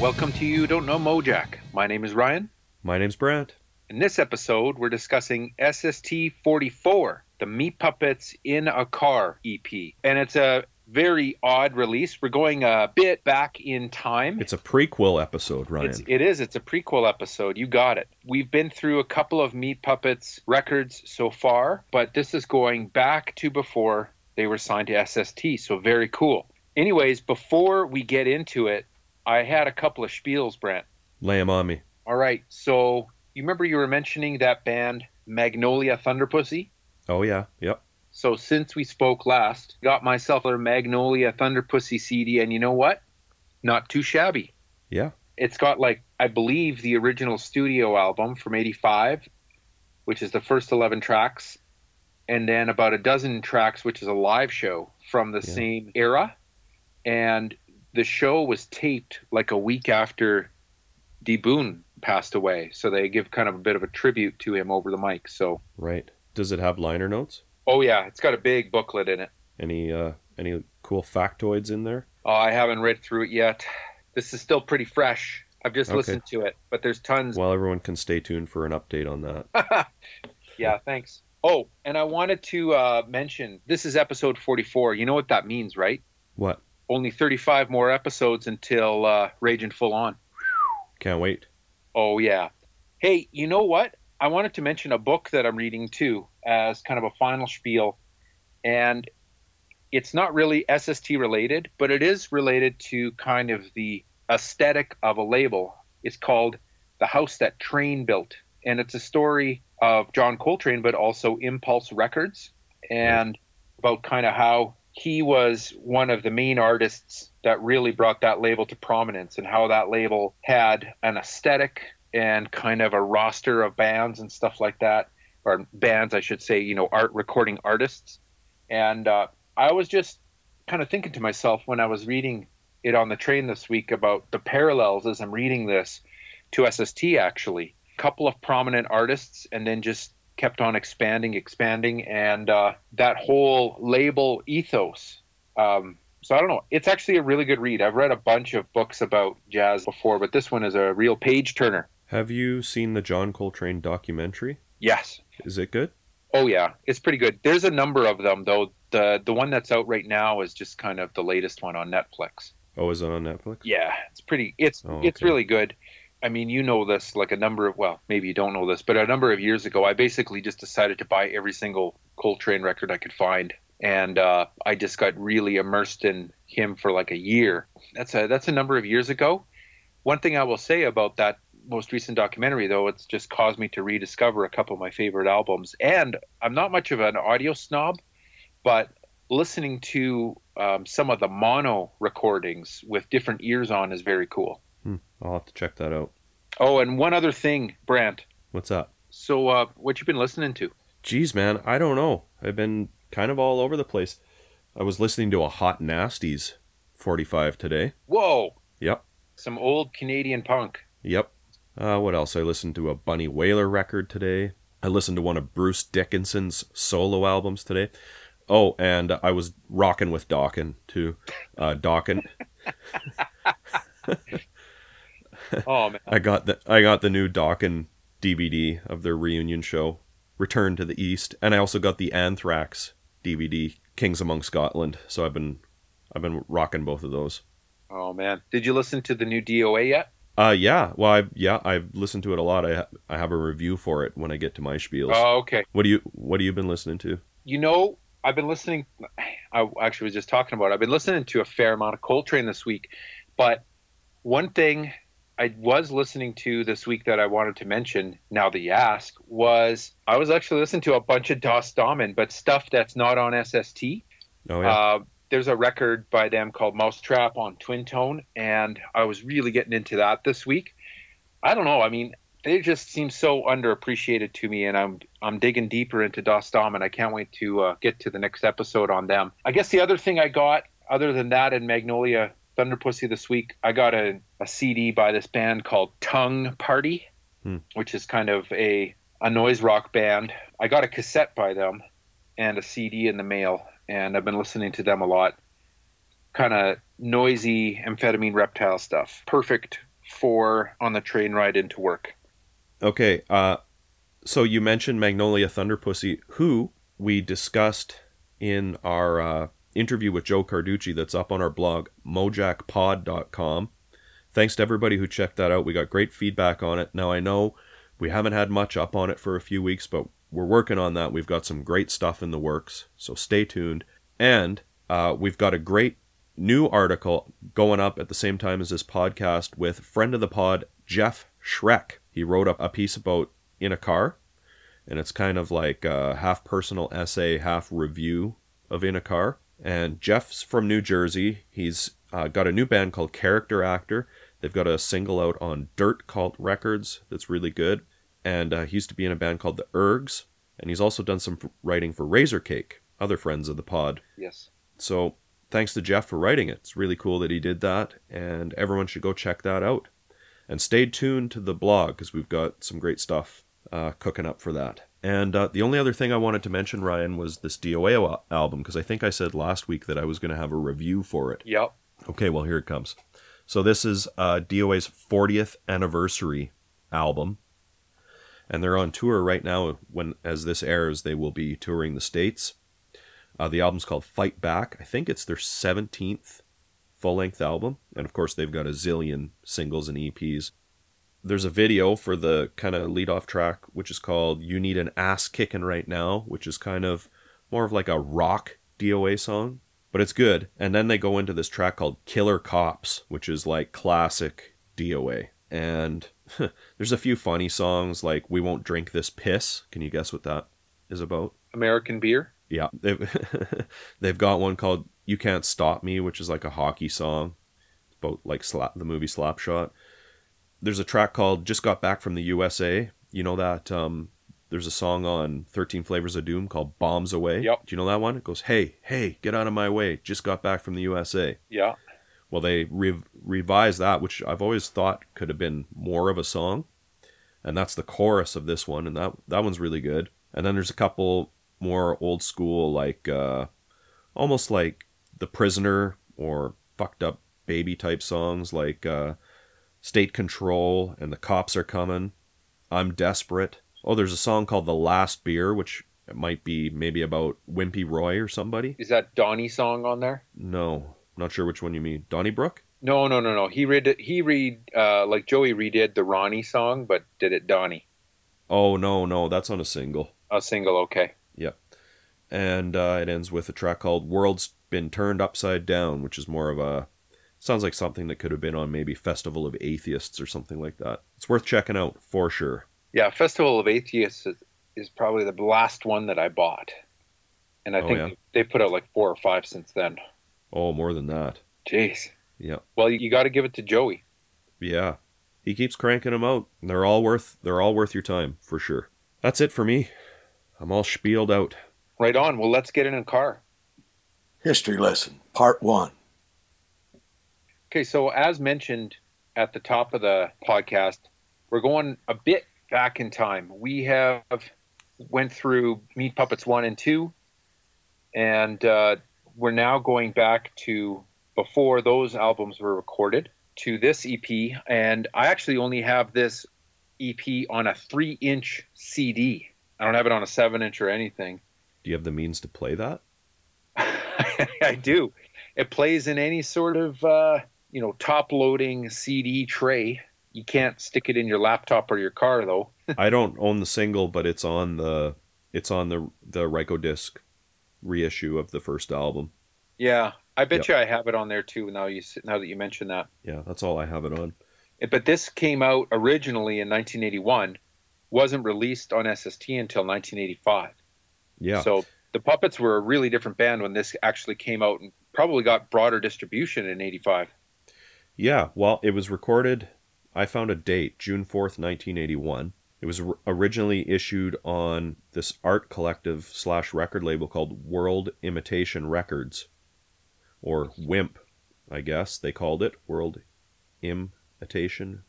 Welcome to You Don't Know Mojack. My name is Ryan. My name's Brant. In this episode, we're discussing SST 44, the Meat Puppets in a Car EP. And it's a very odd release. We're going a bit back in time. It's a prequel episode, Ryan. It's, it is. It's a prequel episode. You got it. We've been through a couple of Meat Puppets records so far, but this is going back to before they were signed to SST. So very cool. Anyways, before we get into it, I had a couple of spiels, Brent. Lay 'em on me. All right. So you remember you were mentioning that band Magnolia Thunderpussy? Oh yeah, yep. So since we spoke last, got myself a Magnolia Thunderpussy CD, and you know what? Not too shabby. Yeah. It's got like I believe the original studio album from '85, which is the first 11 tracks, and then about a dozen tracks, which is a live show from the Yeah. same era. And the show was taped like a week after D Boon passed away, so they give kind of a bit of a tribute to him over the mic. So, Right. Does it have liner notes? oh yeah, it's got a big booklet in it. Any uh any cool factoids in there? Oh, I haven't read through it yet. This is still pretty fresh. I've just Okay. listened to it, but there's tons. Well, everyone can stay tuned for an update on that. yeah, thanks. Oh, and I wanted to uh, mention this is episode 44. You know what that means, right? What? Only 35 more episodes until uh, Raging Full On. Can't wait. Oh, yeah. Hey, you know what? I wanted to mention a book that I'm reading too as kind of a final spiel. And it's not really SST related, but it is related to kind of the aesthetic of a label. It's called The House That Trane Built. And it's a story of John Coltrane, but also Impulse Records, and about kind of how he was one of the main artists that really brought that label to prominence and how that label had an aesthetic and kind of a roster of bands and stuff like that or bands i should say you know art recording artists. And uh, i was just kind of thinking to myself when i was reading it on the train this week about the parallels as i'm reading this to sst actually. A couple of prominent artists and then just kept on expanding expanding and uh, that whole label ethos um, so I don't know. It's actually a really good read. I've read a bunch of books about jazz before, but this one is a real page turner. Have you seen the John Coltrane documentary? Yes. Is it good? Oh yeah, it's pretty good. There's a number of them though. The the one that's out right now is just kind of the latest one on Netflix. Oh, is it on Netflix? Yeah, it's pretty. It's Oh, it's really good. I mean, you know this like a number of well, maybe you don't know this, but a number of years ago, I basically just decided to buy every single Coltrane record I could find, and uh, I just got really immersed in him for like a year. That's a that's a number of years ago. One thing I will say about that most recent documentary, though, it's just caused me to rediscover a couple of my favorite albums. And I'm not much of an audio snob, but listening to um, some of the mono recordings with different ears on is very cool. I'll have to check that out. Oh, and one other thing, Brant. What's up? So, uh, what you been listening to? Geez, man, I don't know. I've been kind of all over the place. I was listening to a Hot Nasties 45 today. Whoa, Yep. some old Canadian punk. Yep. Uh, what else? I listened to a Bunny Wailer record today. I listened to one of Bruce Dickinson's solo albums today. Oh, and I was rocking with Dokken too. Uh, Dokken. Oh man, I got the I got the new Dokken DVD of their reunion show, Return to the East, and I also got the Anthrax DVD, Kings Among Scotland. So I've been I've been rocking both of those. oh man. Did you listen to the new DOA yet? Uh, yeah. Well, I yeah I've listened to it a lot. I ha- I have a review for it when I get to my spiels. Oh, okay. What do you What have you been listening to? You know, I've been listening. I actually was just talking about. It. I've been listening to a fair amount of Coltrane this week, but one thing I was listening to this week that I wanted to mention. Now that you ask, was I was actually listening to a bunch of Das Damen, but stuff that's not on SST. Oh yeah. Uh, there's a record by them called Mousetrap on Twin Tone, and I was really getting into that this week. I don't know. I mean, they just seem so underappreciated to me, and I'm I'm digging deeper into Das Dom, and I can't wait to uh, get to the next episode on them. I guess the other thing I got, other than that, and Magnolia Thunderpussy this week, I got a, a CD by this band called Tongue Party, Hmm. which is kind of a a noise rock band. I got a cassette by them and a CD in the mail, and I've been listening to them a lot. kind of noisy amphetamine reptile stuff. Perfect for on the train ride into work. Okay, uh, so you mentioned Magnolia Thunder Pussy, who we discussed in our uh, interview with Joe Carducci that's up on our blog, mojackpod.com. Thanks to everybody who checked that out. We got great feedback on it. Now, I know we haven't had much up on it for a few weeks, but we're working on that. We've got some great stuff in the works, so stay tuned. And uh, we've got a great new article going up at the same time as this podcast with friend of the pod, Jeff Schroeck. He wrote up a piece about in a car, and it's kind of like a half personal essay, half review of in a car. And Jeff's from New Jersey. He's uh, got a new band called Character Actor. They've got a single out on Dirt Cult Records that's really good. And uh, he used to be in a band called the Ergs. And he's also done some writing for Razor Cake, other friends of the pod. Yes. So thanks to Jeff for writing it. It's really cool that he did that. And everyone should go check that out. And stay tuned to the blog because we've got some great stuff uh, cooking up for that. And uh, the only other thing I wanted to mention, Ryan, was this DOA album because I think I said last week that I was going to have a review for it. Yep. Okay, well, here it comes. So, this is uh, DOA's 40th anniversary album. And they're on tour right now. When As this airs, they will be touring the States. Uh, the album's called Fight Back. I think it's their 17th full length album. And of course, they've got a zillion singles and EPs there's a video for the kind of lead off track, which is called You Need an Ass Kicking Right Now, which is kind of more of like a rock DOA song, but it's good. And then they go into this track called Killer Cops, which is like classic DOA. And there's a few funny songs like We Won't Drink This Piss. Can you guess what that is about? American beer? Yeah. They've, they've got one called You Can't Stop Me, which is like a hockey song. about like slap the movie Slapshot there's a track called "Just Got Back from the USA." You know that um, there's a song on 13 Flavors of Doom called "Bombs Away." Yep. Do you know that one? It goes, "Hey, hey, get out of my way! Just got back from the USA." Yeah. Well, they re- revised that, which I've always thought could have been more of a song, and that's the chorus of this one, and that that one's really good. And then there's a couple more old school, like uh, almost like "The Prisoner" or "Fucked Up Baby" type songs, like. Uh, State Control and The Cops Are Coming. I'm Desperate. Oh, there's a song called The Last Beer, which might be maybe about Wimpy Roy or somebody. Is that Donnie song on there? No, not sure which one you mean. Donnybrook? No, no, no, no. He read he read uh, like Joey redid the Ronnie song, but did it Donnie? Oh no, no, that's on a single. A single, okay. Yep. And uh, it ends with a track called "World's Been Turned Upside Down," which is more of a Sounds like something that could have been on maybe Festival of Atheists or something like that. It's worth checking out for sure. Yeah, Festival of Atheists is, is probably the last one that I bought. And I oh, think yeah? they put out like four or five since then. Oh, more than that. Jeez. Yeah. Well, you, you got to give it to Joey. Yeah. He keeps cranking them out. They're all worth they're all worth your time for sure. That's it for me. I'm all spieled out. Right on. Well, let's get in a car. History lesson, part 1. Okay, so as mentioned at the top of the podcast, we're going a bit back in time. We have went through Meat Puppets one and two, and uh, we're now going back to before those albums were recorded to this EP. And I actually only have this EP on a three-inch CD. I don't have it on a seven-inch or anything. Do you have the means to play that? I do. It plays in any sort of uh, you know, top loading CD tray. You can't stick it in your laptop or your car though. I don't own the single, but it's on the it's on the the Rykodisc reissue of the first album. Yeah, I bet yep. you I have it on there too. Now you now that you mention that. Yeah, that's all I have it on. But this came out originally in 1981, wasn't released on SST until 1985. Yeah. So the Puppets were a really different band when this actually came out and probably got broader distribution in 85. Yeah, well, it was recorded. I found a date, June 4th, 1981. It was originally issued on this art collective slash record label called World Imitation Records, or WIMP, I guess they called it World Imitation.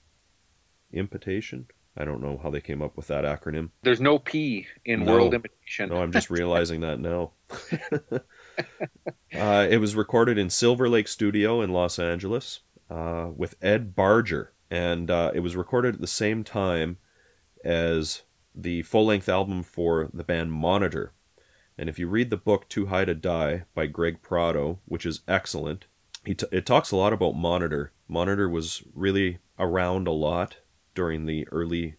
Impitation? I don't know how they came up with that acronym. There's no P in no. World Imitation. no, I'm just realizing that now. Uh, it was recorded in Silver Lake Studio in Los Angeles uh, with Ed Barger, and uh, it was recorded at the same time as the full length album for the band Monitor. And if you read the book Too High to Die by Greg Prato, which is excellent, he t- it talks a lot about Monitor. Monitor was really around a lot during the early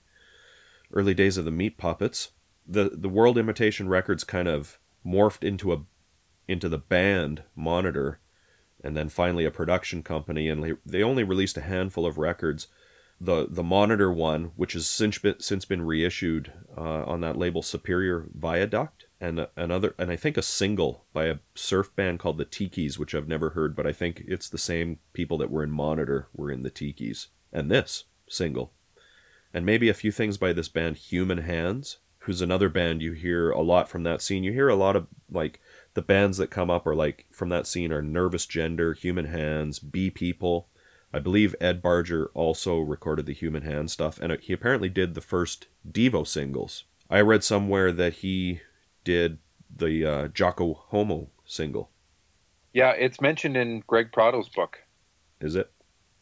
early days of the Meat Puppets. The the World Imitation Records kind of morphed into a into the band Monitor and then finally a production company and they only released a handful of records. The the monitor one which has since been since been reissued uh, on that label superior viaduct and another and i think a single by a surf band called the tikis which i've never heard but i think it's the same people that were in monitor were in the tikis and this single. And maybe a few things by this band human hands who's another band you hear a lot from that scene. You hear a lot of like the bands that come up are like from that scene are Nervous Gender, Human Hands, Bee People. I believe Ed Barger also recorded the Human Hand stuff, and he apparently did the first Devo singles. I read somewhere that he did the uh, Jocko Homo single. Yeah, it's mentioned in Greg Prato's book. Is it?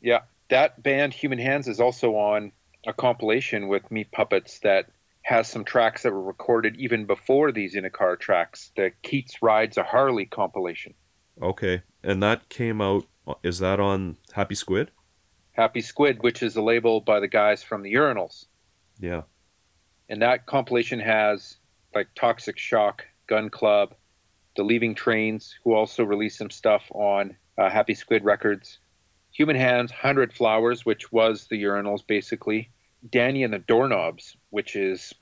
Yeah, that band Human Hands is also on a compilation with Meat Puppets that has some tracks that were recorded even before these in a car tracks. The Keats Rides a Harley compilation. Okay, and that came out. Is that on Happy Squid? Happy Squid, which is a label by the guys from the Urinals. Yeah. And that compilation has like Toxic Shock, Gun Club, The Leaving Trains, who also released some stuff on uh, Happy Squid Records. Human Hands, Hundred Flowers, which was the Urinals basically. Danny and the Doorknobs, which is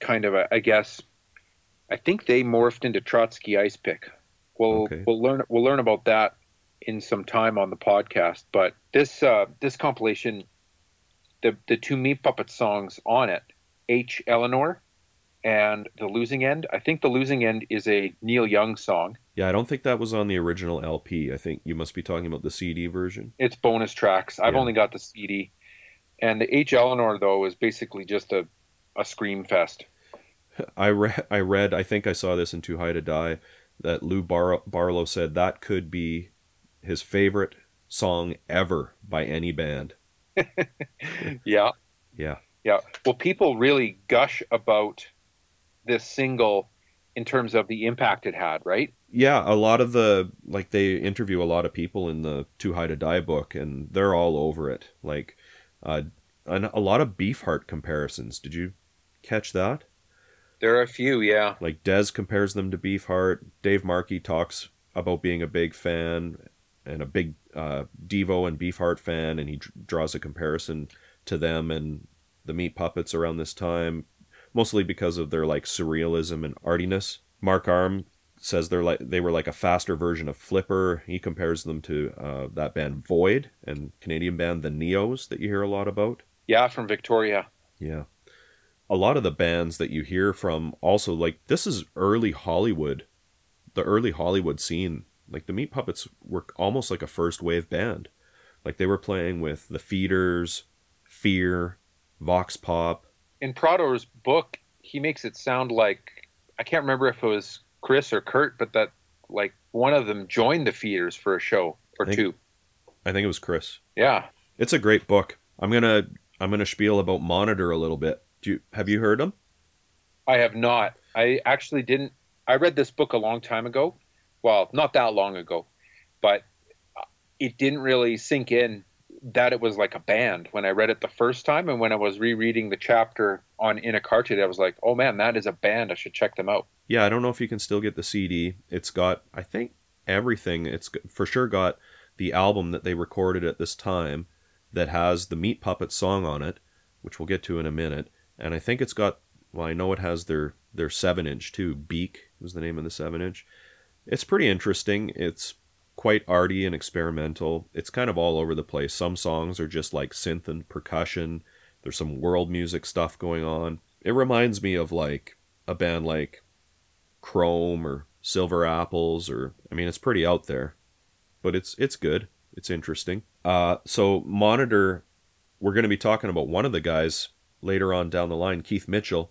kind of a, I guess, I think they morphed into Trotsky Ice Pick. We'll okay. we'll learn we'll learn about that in some time on the podcast. But this uh, this compilation, the the two Meat Puppet songs on it, H Eleanor and the losing end. I think the losing end is a Neil Young song. Yeah, I don't think that was on the original LP. I think you must be talking about the CD version. It's bonus tracks. I've yeah. only got the CD. And the H. Eleanor though is basically just a, a scream fest. I read, I read, I think I saw this in Too High to Die, that Lou Bar- Barlow said that could be his favorite song ever by any band. yeah. Yeah. Yeah. Well, people really gush about this single in terms of the impact it had, right? Yeah, a lot of the like they interview a lot of people in the Too High to Die book and they're all over it. Like uh, a lot of Beefheart comparisons. Did you catch that? There are a few, yeah. Like Dez compares them to Beefheart. Dave Markey talks about being a big fan and a big uh, Devo and Beefheart fan, and he d- draws a comparison to them and the Meat Puppets around this time, mostly because of their like surrealism and artiness. Mark Arm says they're like they were like a faster version of Flipper. He compares them to uh, that band Void and Canadian band The Neos that you hear a lot about. Yeah, from Victoria. Yeah. A lot of the bands that you hear from also like this is early Hollywood. The early Hollywood scene. Like the Meat Puppets were almost like a first wave band. Like they were playing with the Feeders, Fear, Vox Pop. In Prato's book, he makes it sound like I can't remember if it was Chris or Kurt, but that like one of them joined the Feeders for a show or I think, two. I think it was Chris. Yeah, it's a great book. I'm gonna I'm gonna spiel about Monitor a little bit. Do you have you heard them? I have not. I actually didn't. I read this book a long time ago. Well, not that long ago, but it didn't really sink in that it was like a band when I read it the first time, and when I was rereading the chapter on In a Car Today, I was like, "Oh man, that is a band. I should check them out." Yeah, I don't know if you can still get the CD. It's got, I think, everything. It's for sure got the album that they recorded at this time that has the Meat Puppet song on it, which we'll get to in a minute. And I think it's got, well, I know it has their their seven inch too. Beak was the name of the seven inch. It's pretty interesting. It's quite arty and experimental. It's kind of all over the place. Some songs are just like synth and percussion. There's some world music stuff going on. It reminds me of like a band like Chrome or Silver Apples or I mean it's pretty out there. But it's it's good. It's interesting. Uh so Monitor we're going to be talking about one of the guys later on down the line, Keith Mitchell.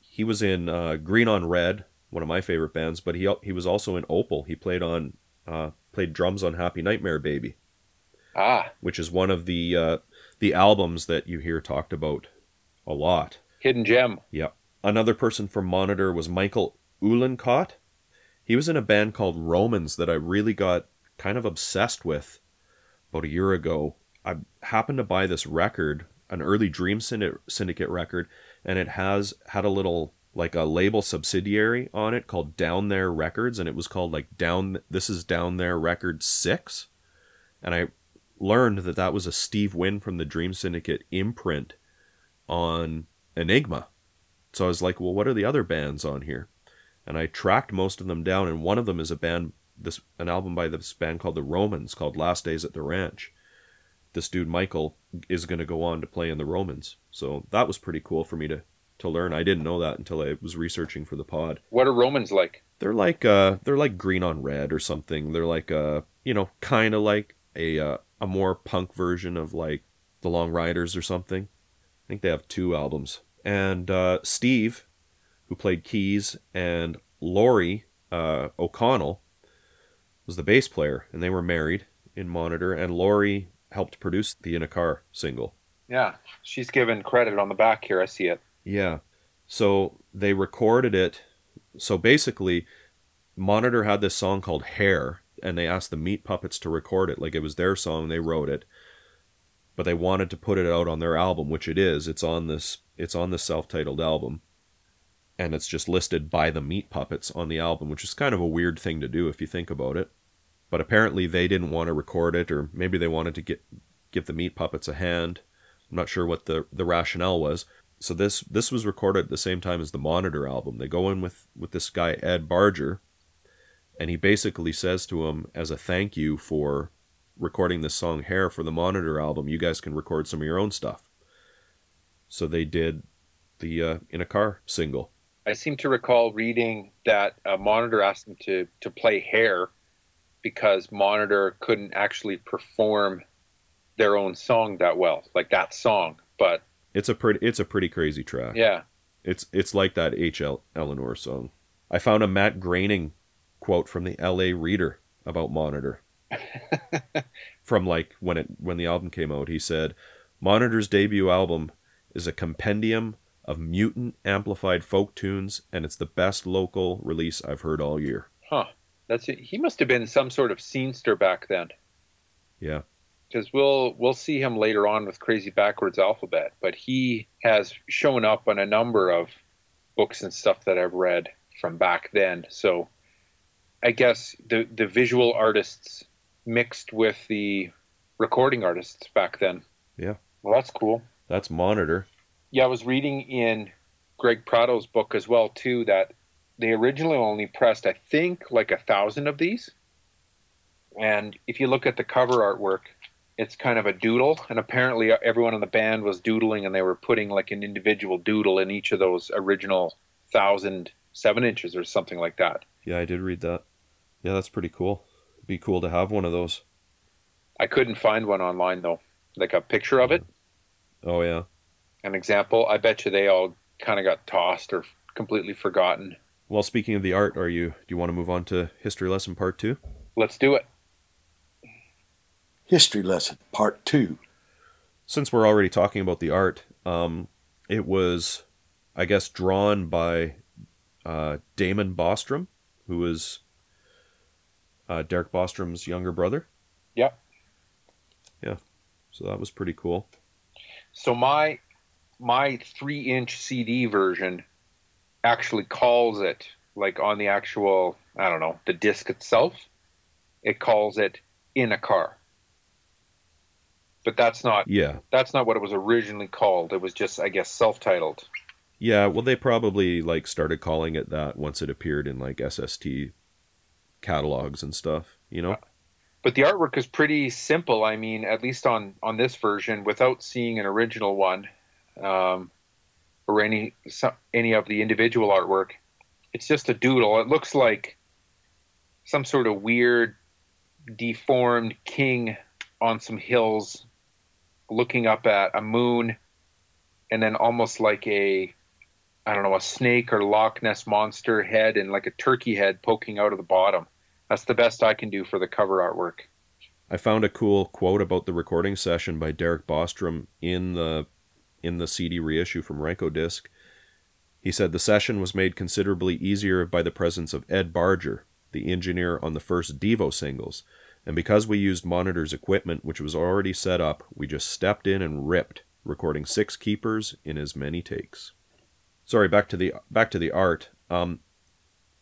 He was in uh, Green on Red, one of my favorite bands, but he he was also in Opal. He played on uh, played drums on Happy Nightmare Baby, Ah, which is one of the uh, the albums that you hear talked about a lot. hidden gem. Yep. Another person from Monitor was Michael Uhlenkott. He was in a band called Romans that I really got kind of obsessed with about a year ago. I happened to buy this record, an early Dream Syndicate record, and it has had a little like a label subsidiary on it called Down There Records, and it was called like Down. This is Down There Record Six, and I learned that that was a Steve Wynn from the Dream Syndicate imprint on Enigma. So I was like, well, what are the other bands on here? And I tracked most of them down, and one of them is a band, this an album by this band called the Romans, called Last Days at the Ranch. This dude Michael is going to go on to play in the Romans, so that was pretty cool for me to to learn. I didn't know that until I was researching for the pod. What are Romans like? They're like uh, they're like Green on Red or something. They're like uh, you know, kind of like a uh, a more punk version of like the Long Ryders or something. I think they have two albums. And uh, Steve, who played keys, and Laurie uh, O'Connell was the bass player, and they were married in Monitor. And Laurie helped produce the In a Car single. Yeah, she's given credit on the back here. I see it. Yeah. So they recorded it. So basically, Monitor had this song called Hair, and they asked the Meat Puppets to record it. Like it was their song, they wrote it. But they wanted to put it out on their album, which it is. It's on this it's on this self-titled album. And it's just listed by the Meat Puppets on the album, which is kind of a weird thing to do if you think about it. But apparently they didn't want to record it, or maybe they wanted to get give the Meat Puppets a hand. I'm not sure what the, the rationale was so this this was recorded at the same time as the Monitor album. They go in with with this guy Ed Barger, and he basically says to him as a thank you for recording this song Hair for the Monitor album, you guys can record some of your own stuff. So they did the uh, in a car single. I seem to recall reading that uh, Monitor asked them to to play Hair because Monitor couldn't actually perform their own song that well, like that song. But It's a pretty it's a pretty crazy track. yeah, It's it's like that H.L. Eleanor song. I found a Matt Groening quote from the L.A. Reader about Monitor. from like when it when the album came out, he said, "Monitor's debut album is a compendium of mutant amplified folk tunes, and it's the best local release I've heard all year." huh? That's it. He must have been some sort of scenester back then. Yeah, because we'll we'll see him later on with Crazy Backwards Alphabet, but he has shown up on a number of books and stuff that I've read from back then. So I guess the the visual artists mixed with the recording artists back then. Yeah. Well, that's cool. that's Monitor. Yeah, I was reading in Greg Prato's book as well too that they originally only pressed I think like a thousand of these. And if you look at the cover artwork, it's kind of a doodle, and apparently uh, everyone in the band was doodling, and they were putting like an individual doodle in each of those original thousand seven inches or something like that. Yeah, I did read that. Yeah, that's pretty cool. It'd be cool to have one of those. I couldn't find one online though, like a picture of it, Oh yeah. An example. I bet you they all kind of got tossed or completely forgotten. Well, speaking of the art, are you do you want to move on to history lesson part 2? Let's do it. History lesson, part two. since we're already talking about the art, um, it was, I guess, drawn by uh, Damon Bostrom, who was uh, Derrick Bostrom's younger brother. Yep. Yeah, so that was pretty cool. So my my three inch CD version actually calls it like on the actual I don't know the disc itself. It calls it in a car, but that's not Yeah, that's not what it was originally called. It was just I guess self titled. yeah. Well, they probably like started calling it that once it appeared in like SST catalogs and stuff. You know. Uh, but the artwork is pretty simple. I mean, at least on on this version, without seeing an original one, um, or any some, any of the individual artwork, it's just a doodle. It looks like some sort of weird, deformed king on some hills, looking up at a moon, and then almost like a I don't know, a snake or Loch Ness monster head and like a turkey head poking out of the bottom. That's the best I can do for the cover artwork. I found a cool quote about the recording session by Derrick Bostrom in the in the CD reissue from Rykodisc. He said the session was made considerably easier by the presence of Ed Barger, the engineer on the first Devo singles, and because we used Monitor's equipment which was already set up, we just stepped in and ripped, recording six keepers in as many takes. Sorry, back to the back to the art. Um,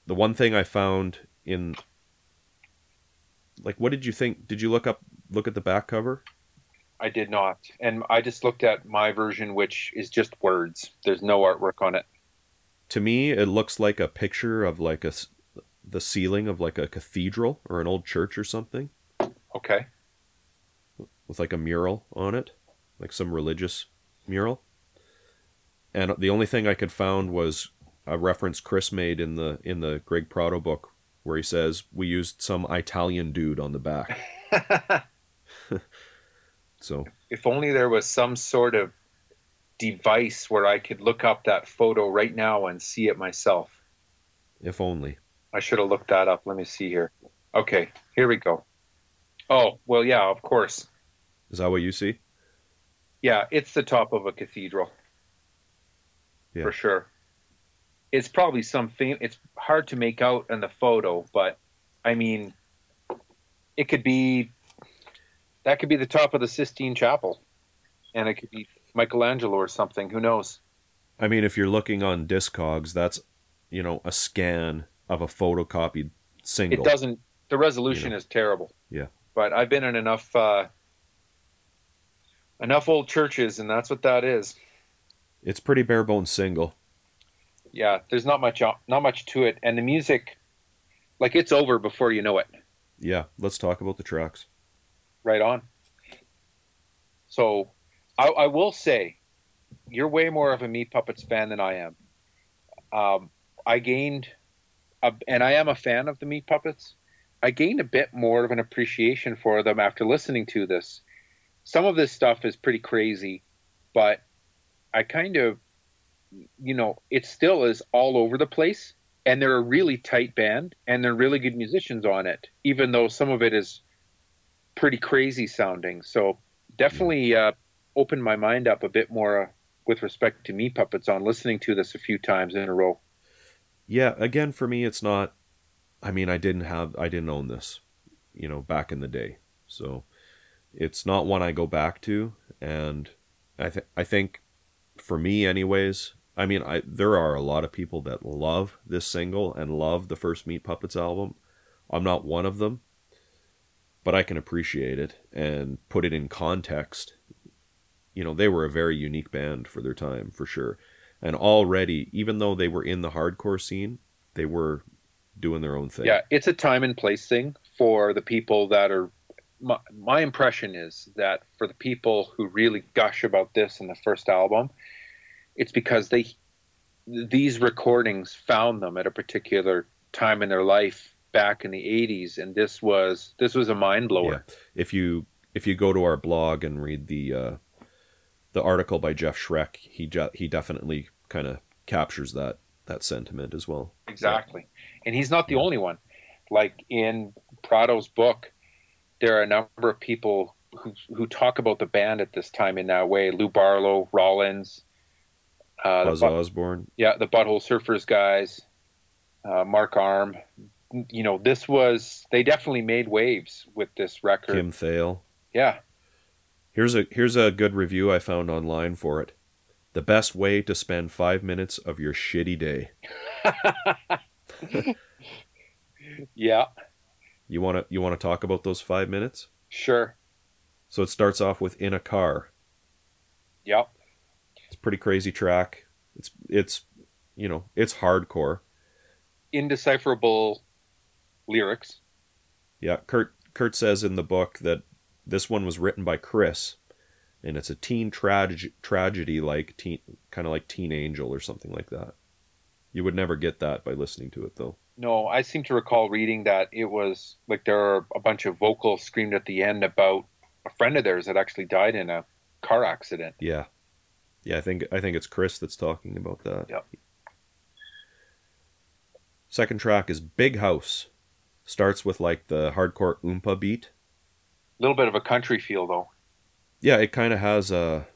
the one thing I found in like what did you think? Did you look up look at the back cover? I did not, and I just looked at my version, which is just words. There's no artwork on it. To me, it looks like a picture of like a the ceiling of like a cathedral or an old church or something Okay. with like a mural on it, like some religious mural. And the only thing I could found was a reference Chris made in the in the Greg Prato book where he says we used some Italian dude on the back. So if only there was some sort of device where I could look up that photo right now and see it myself. if only. I should have looked that up. Let me see here. Okay, here we go. Oh, well, yeah, of course. Is that what you see? Yeah, it's the top of a cathedral. Yeah. For sure. It's probably some fam- it's hard to make out in the photo, but I mean it could be that could be the top of the Sistine Chapel. And it could be Michelangelo or something, who knows. I mean, if you're looking on Discogs, that's you know a scan of a photocopied single. It doesn't the resolution is terrible. Yeah. But I've been in enough uh enough old churches and that's what that is. It's pretty bare bones single. yeah there's not much not much to it and the music like it's over before you know it Yeah, let's talk about the tracks. Right on. So i, I will say you're way more of a meat puppets fan than i am. Um, i gained a, and i am a fan of the meat puppets. I gained a bit more of an appreciation for them after listening to this. Some of this stuff is pretty crazy but i kind of you know it still is all over the place and they're a really tight band and they're really good musicians on it even though some of it is pretty crazy sounding so definitely uh, opened my mind up a bit more uh, with respect to me puppets on listening to this a few times in a row Yeah, again for me it's not I mean, I didn't have I didn't own this, you know, back in the day. So it's not one I go back to and I th- I think for me anyways, I mean, I there are a lot of people that love this single and love the first Meat Puppets album. I'm not one of them, but I can appreciate it and put it in context. You know, they were a very unique band for their time, for sure. And already, even though they were in the hardcore scene, they were doing their own thing. yeah it's a time and place thing for the people that are my, my impression is that for the people who really gush about this in the first album it's because they these recordings found them at a particular time in their life back in the 80s and this was this was a mind blower If you if you go to our blog and read the uh, the article by Jeff Schroeck, he he definitely kind of captures that that sentiment as well. Exactly. And he's not the only one. Like in Prato's book, there are a number of people who, who talk about the band at this time in that way. Lou Barlow, Rollins, uh, Buzz Butt- Osborne. yeah, the Butthole Surfers guys, uh, Mark Arm. You know, this was, they definitely made waves with this record. Kim Thayil. Yeah. Here's a here's a good review I found online for it. The best way to spend five minutes of your shitty day. Yeah. You wanna you wanna talk about those five minutes? Sure. So it starts off with in a car. Yep. It's a pretty crazy track. It's it's you know it's hardcore. Indecipherable lyrics. Yeah, Kurt Kurt says in the book that this one was written by Chris, and it's a teen trage- tragedy like teen kind of like Teen Angel or something like that. You would never get that by listening to it though. No, I seem to recall reading that it was like there are a bunch of vocals screamed at the end about a friend of theirs that actually died in a car accident. Yeah, yeah. I think I think it's Chris that's talking about that. Yep. Second track is Big House. Starts with like the hardcore oompa beat. A little bit of a country feel though. Yeah, it kind of has a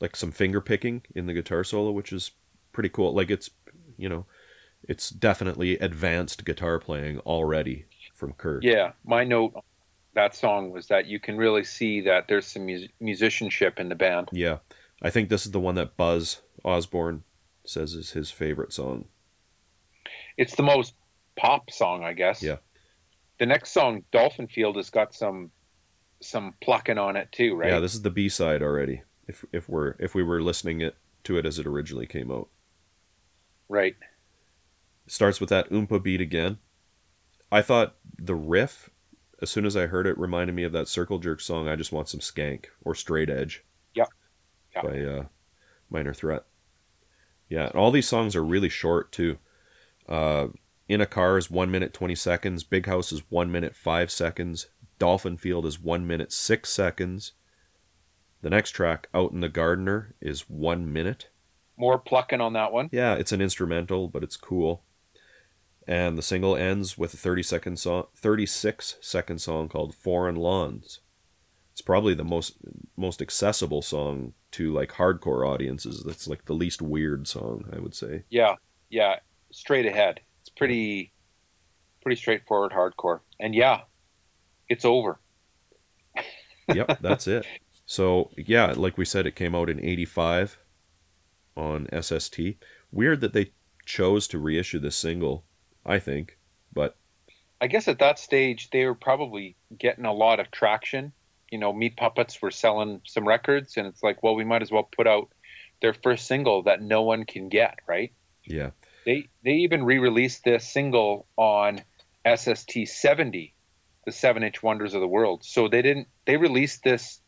like some finger picking in the guitar solo, which is pretty cool. Like it's you know, it's definitely advanced guitar playing already from Kurt. Yeah, my note on that song was that you can really see that there's some mus- musicianship in the band. Yeah. I think this is the one that Buzz Osborne says is his favorite song. It's the most pop song, I guess. Yeah. The next song, Dolphin Field, has got some some plucking on it too, right? Yeah, this is the B side already. If if we're if we were listening it to it as it originally came out. right. starts with that oompa beat again. I thought the riff, as soon as I heard it, reminded me of that Circle Jerk song. I just want some skank or Straight Edge. Yeah. Yeah. By uh, Minor Threat. Yeah, and all these songs are really short too. Uh, In a Car is one minute twenty seconds. Big House is one minute five seconds. Dolphin Field is one minute six seconds. The next track, Out in the Gardener, is one minute. More plucking on that one. Yeah, it's an instrumental, but it's cool. And the single ends with a 30 second song, 36 second song called Foreign Lawns. It's probably the most most accessible song to like hardcore audiences. That's like the least weird song, I would say. Yeah, yeah. Straight ahead. Pretty pretty straightforward hardcore. And yeah, it's over. Yep, that's it. So, yeah, like we said it came out in 85 on SST. Weird that they chose to reissue this single, I think, but I guess at that stage they were probably getting a lot of traction. You know, Meat Puppets were selling some records, and it's like, well, we might as well put out their first single that no one can get, right? yeah. They they even re-released this single on SST 70, the seven inch wonders of the world. So they didn't they released this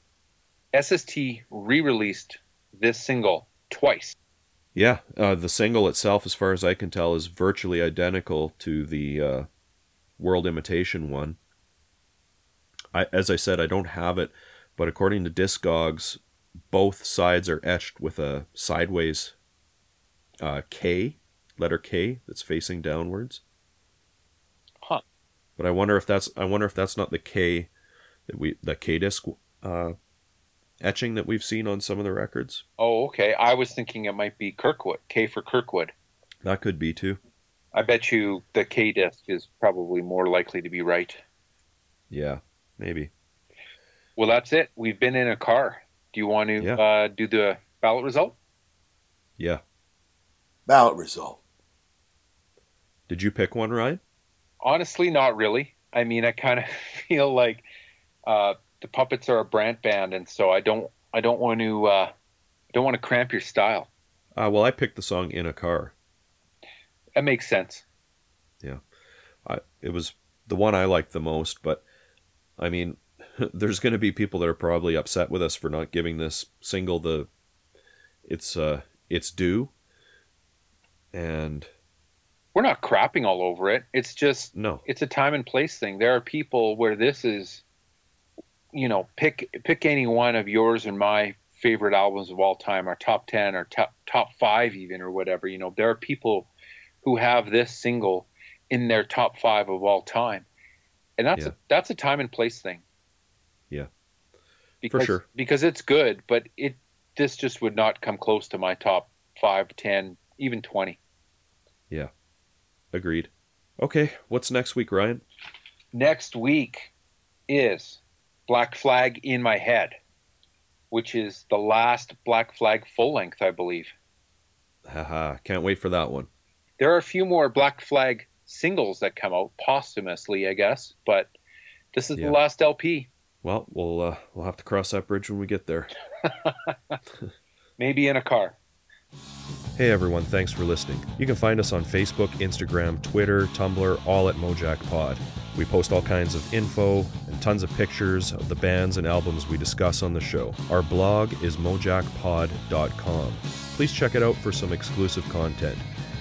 SST re-released this single twice. Yeah, uh, the single itself, as far as I can tell, is virtually identical to the uh, World Imitation one. I, as I said, I don't have it, but according to Discogs, both sides are etched with a sideways uh, K, letter K, that's facing downwards. Huh. But I wonder if that's I wonder if that's not the K that we the K disc uh, etching that we've seen on some of the records. Oh, okay. I was thinking it might be Kirkwood, K for Kirkwood. That could be too. I bet you the K disc is probably more likely to be right. Yeah, maybe. Well, that's it. We've been in a car. Do you want to Yeah. uh, do the ballot result? Yeah. Ballot result. Did you pick one, Ryan? Honestly, not really. I mean, I kind of feel like uh, the puppets are a Brant band, and so I don't, I don't want to, uh, I don't want to cramp your style. Uh, well, I picked the song "In a Car." That makes sense. Yeah, I, it was the one I liked the most, but I mean, there's going to be people that are probably upset with us for not giving this single the its uh its due. And We're not crapping all over it. It's just, no, it's a time and place thing. There are people where this is, you know, pick pick any one of yours and my favorite albums of all time, our top ten, or top top five, even or whatever. You know, there are people who have this single in their top five of all time, and that's Yeah. a, that's a time and place thing. Yeah. because, sure. Because it's good, but it this just would not come close to my top five, ten, even twenty. Agreed. Okay, what's next week, Ryan? next week is Black Flag in My Head, which is the last Black Flag full length, I believe. Haha, can't wait for that one. There are a few more Black Flag singles that come out posthumously, I guess, but this is Yeah. the last LP. Well, we'll uh, we'll have to cross that bridge when we get there. Maybe in a car. Hey everyone, thanks for listening. You can find us on Facebook, Instagram, Twitter, Tumblr, all at Mojack Pod. We post all kinds of info and tons of pictures of the bands and albums we discuss on the show. Our blog is mojackpod.com. Please check it out for some exclusive content.